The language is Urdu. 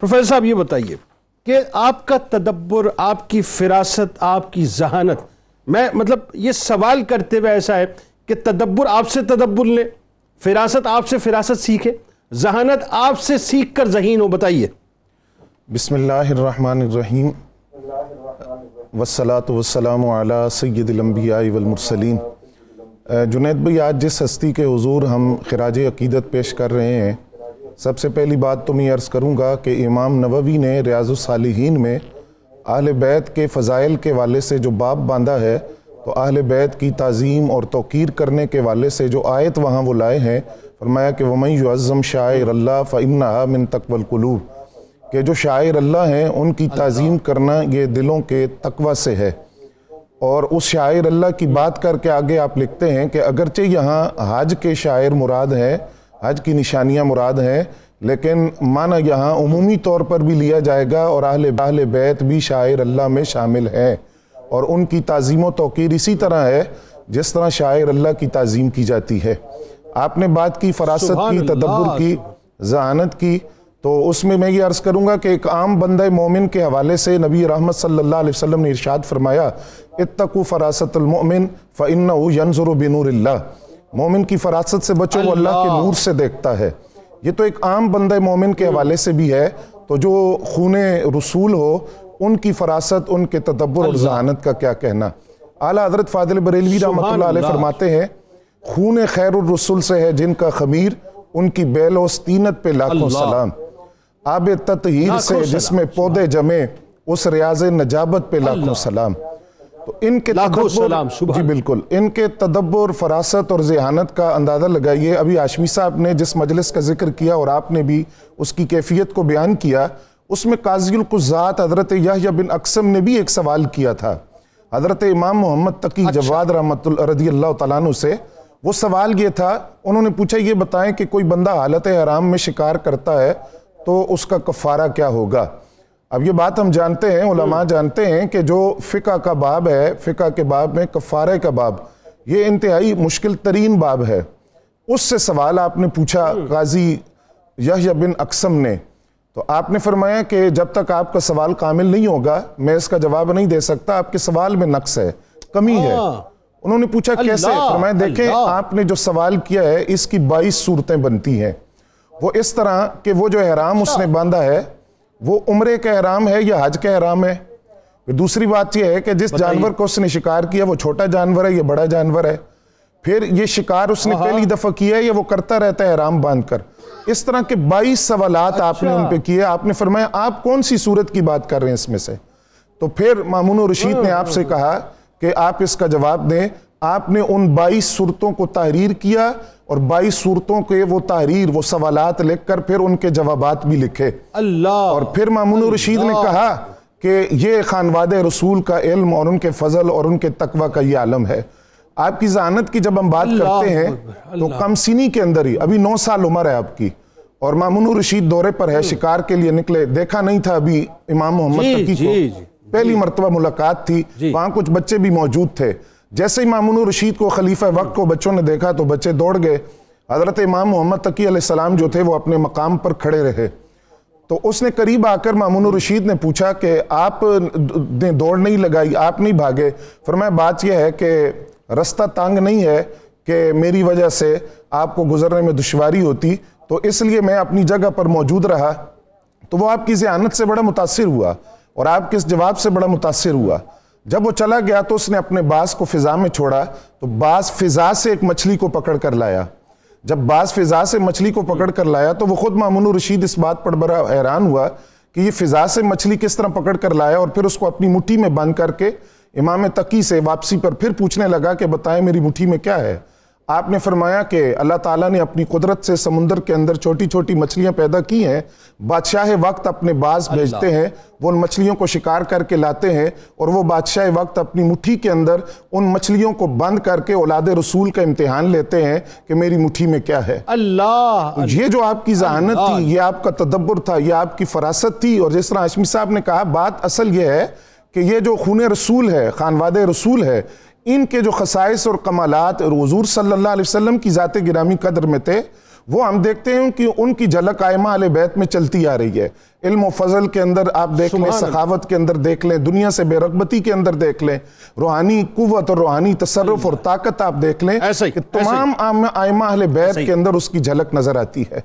پروفیسر صاحب، یہ بتائیے کہ آپ کا تدبر، آپ کی فراست، آپ کی ذہانت، میں مطلب یہ سوال کرتے ہوئے ایسا ہے کہ تدبر آپ سے تدبر لے، فراست آپ سے فراست سیکھے، ذہانت آپ سے سیکھ کر ذہین ہو، بتائیے۔ بسم اللہ الرحمن الرحیم۔ والصلاة والسلام علی سید الانبیاء والمرسلین۔ جنید بھائی، آج جس ہستی کے حضور ہم خراج عقیدت پیش کر رہے ہیں سب سے پہلی بات تو میں عرض کروں گا کہ امام نووی نے ریاض الصالحین میں اہل بیت کے فضائل کے والے سے جو باب باندھا ہے تو اہل بیت کی تعظیم اور توقیر کرنے کے والے سے جو آیت وہاں وہ لائے ہیں فرمایا کہ وَمَنْ يُعَزَّمْ شَاعِرَ اللَّهِ فَإِنَّهَا مِن تَقْوَ الْقُلُوبِ۔ کہ جو شاعر اللہ ہیں ان کی تعظیم کرنا یہ دلوں کے تقوی سے ہے۔ اور اس شاعر اللہ کی بات کر کے آگے آپ لکھتے ہیں کہ اگرچہ یہاں حج کے شاعر مراد ہیں حج کی نشانیاں مراد ہیں لیکن معنی یہاں عمومی طور پر بھی لیا جائے گا اور اہل اہل بیت بھی شاعر اللہ میں شامل ہیں۔ اور ان کی تعظیم و توقیر اسی طرح ہے جس طرح شاعر اللہ کی تعظیم کی جاتی ہے۔ آپ نے بات کی فراست کی تدبر کی ذہانت کی۔ تو اس میں میں یہ عرض کروں گا کہ ایک عام بندہ مومن کے حوالے سے نبی رحمت صلی اللہ علیہ وسلم نے ارشاد فرمایا اتقو فراست المؤمن فَإِنَّهُ يَنظُرُ بِنُورِ اللَّهِ مومن کی فراست سے بچو وہ اللہ کے۔ نور سے دیکھتا ہے یہ تو ایک عام بندہ مومن کے حوالے سے بھی ہے تو جو خون رسول ہو ان کی فراست ان کے تدبر اور ذہانت کا کیا کہنا اعلیٰ حضرت فاضل بریلوی رحمۃ اللہ علیہ۔ فرماتے ہیں خون خیر الرسول سے ہے جن کا خمیر ان کی بیل و استینت پہ لاکھوں۔ سلام آب تطہیر سے جس۔ میں پودے جمے اس ریاض نجابت پہ لاکھوں۔ سلام تو ان کے لاکھوں سلام، جی بالکل۔ ان کے تدبر فراست اور ذہانت کا اندازہ لگائیے۔ ابھی آشمی صاحب نے جس مجلس کا ذکر کیا اور آپ نے بھی اس کی کیفیت کو بیان کیا اس میں قاضی القزات حضرت یحییٰ بن اقسم نے بھی ایک سوال کیا تھا۔ حضرت امام محمد تقی جواد رحمت رضی اللہ تعالیٰ عنہ سے وہ سوال یہ تھا انہوں نے پوچھا یہ بتائیں کہ کوئی بندہ حالت حرام میں شکار کرتا ہے تو اس کا کفارہ کیا ہوگا؟ اب یہ بات ہم جانتے ہیں علماء جانتے ہیں کہ جو فقہ کا باب ہے فقہ کے باب میں کفارے کا باب یہ انتہائی مشکل ترین باب ہے۔ اس سے سوال آپ نے پوچھا قاضی یحییٰ بن اقسم نے۔ تو آپ نے فرمایا کہ جب تک آپ کا سوال کامل نہیں ہوگا میں اس کا جواب نہیں دے سکتا آپ کے سوال میں نقص ہے کمی ہے۔ ہاں۔ انہوں نے پوچھا کیسے؟ فرمایا دیکھیں۔ آپ نے جو سوال کیا ہے اس کی بائیس صورتیں بنتی ہیں۔ وہ اس طرح کہ وہ جو احرام اس نے باندھا ہے وہ عمرے کا احرام ہے یا حج کا احرام ہے؟ دوسری بات یہ ہے کہ جس جانور کو اس نے شکار کیا وہ چھوٹا جانور ہے یا بڑا جانور ہے؟ پھر یہ شکار اس نے پہلی دفعہ کیا ہے یا وہ کرتا رہتا ہے احرام باندھ کر؟ اس طرح کے بائیس سوالات آپ نے ان پہ کیے۔ آپ نے فرمایا آپ کون سی صورت کی بات کر رہے ہیں اس میں سے؟ تو پھر مامون و رشید نے آپ سے کہا کہ آپ اس کا جواب دیں۔ آپ نے ان بائیس صورتوں کو تحریر کیا اور بائیس صورتوں کے وہ تحریر وہ سوالات لکھ کر پھر ان کے جوابات بھی لکھے۔ اللہ۔ اور پھر مامون رشید نے کہا کہ یہ خانواد رسول کا علم اور ان کے فضل اور ان کے تقوی کا یہ عالم ہے۔ آپ کی ذہانت کی جب ہم بات کرتے ہیں تو کم سینی کے اندر ہی ابھی نو سال عمر ہے آپ کی۔ اور مامون رشید دورے پر ہے شکار کے لیے نکلے۔ دیکھا نہیں تھا ابھی امام محمد جی، تقی جی، کو۔ جی، پہلی مرتبہ ملاقات تھی۔ جی۔ وہاں کچھ بچے بھی موجود تھے۔ جیسے ہی مامون رشید کو خلیفہ وقت کو بچوں نے دیکھا تو بچے دوڑ گئے، حضرت امام محمد تقی علیہ السلام جو تھے وہ اپنے مقام پر کھڑے رہے۔ تو اس نے قریب آ کر مامون رشید نے پوچھا کہ آپ نے دوڑ نہیں لگائی، آپ نہیں بھاگے؟ فرمایا، بات یہ ہے کہ رستہ تانگ نہیں ہے کہ میری وجہ سے آپ کو گزرنے میں دشواری ہوتی۔ تو اس لیے میں اپنی جگہ پر موجود رہا۔ تو وہ آپ کی ذہانت سے بڑا متاثر ہوا اور آپ کے اس جواب سے بڑا متاثر ہوا۔ جب وہ چلا گیا تو اس نے اپنے باز کو فضا میں چھوڑا، تو باز فضا سے ایک مچھلی کو پکڑ کر لایا۔ جب باز فضا سے مچھلی کو پکڑ کر لایا تو وہ خود مامون رشید اس بات پر بڑا حیران ہوا کہ یہ فضا سے مچھلی کس طرح پکڑ کر لایا اور پھر اس کو اپنی مٹھی میں بند کر کے امام تقی سے واپسی پر پھر پوچھنے لگا کہ بتائیں میری مٹھی میں کیا ہے؟ آپ نے فرمایا کہ اللہ تعالیٰ نے اپنی قدرت سے سمندر کے اندر چھوٹی چھوٹی مچھلیاں پیدا کی ہیں۔ بادشاہ وقت اپنے باز بھیجتے ہیں وہ ان مچھلیوں کو شکار کر کے لاتے ہیں اور وہ بادشاہ وقت اپنی مٹھی کے اندر ان مچھلیوں کو بند کر کے اولاد رسول کا امتحان لیتے ہیں کہ میری مٹھی میں کیا ہے۔ اللہ۔ یہ جو آپ کی ذہانت تھی یہ آپ کا تدبر تھا یہ آپ کی فراست تھی۔ اور جس طرح ہاشمی صاحب نے کہا بات اصل یہ ہے کہ یہ جو خون رسول ہے خانواد رسول ہے ان کے جو خصائص اور کمالات اور حضور صلی اللہ علیہ وسلم کی ذات گرامی قدر میں تھے وہ ہم دیکھتے ہیں کہ ان کی جھلک آئمہ علیہ بیت میں چلتی آ رہی ہے۔ علم و فضل کے اندر آپ دیکھ لیں سخاوت کے اندر دیکھ لیں دنیا سے بے رغبتی کے اندر دیکھ لیں روحانی قوت اور روحانی تصرف اور طاقت آپ دیکھ لیں کہ۔ تمام آئمہ اہل بیت کے اندر اس کی جھلک نظر آتی ہے۔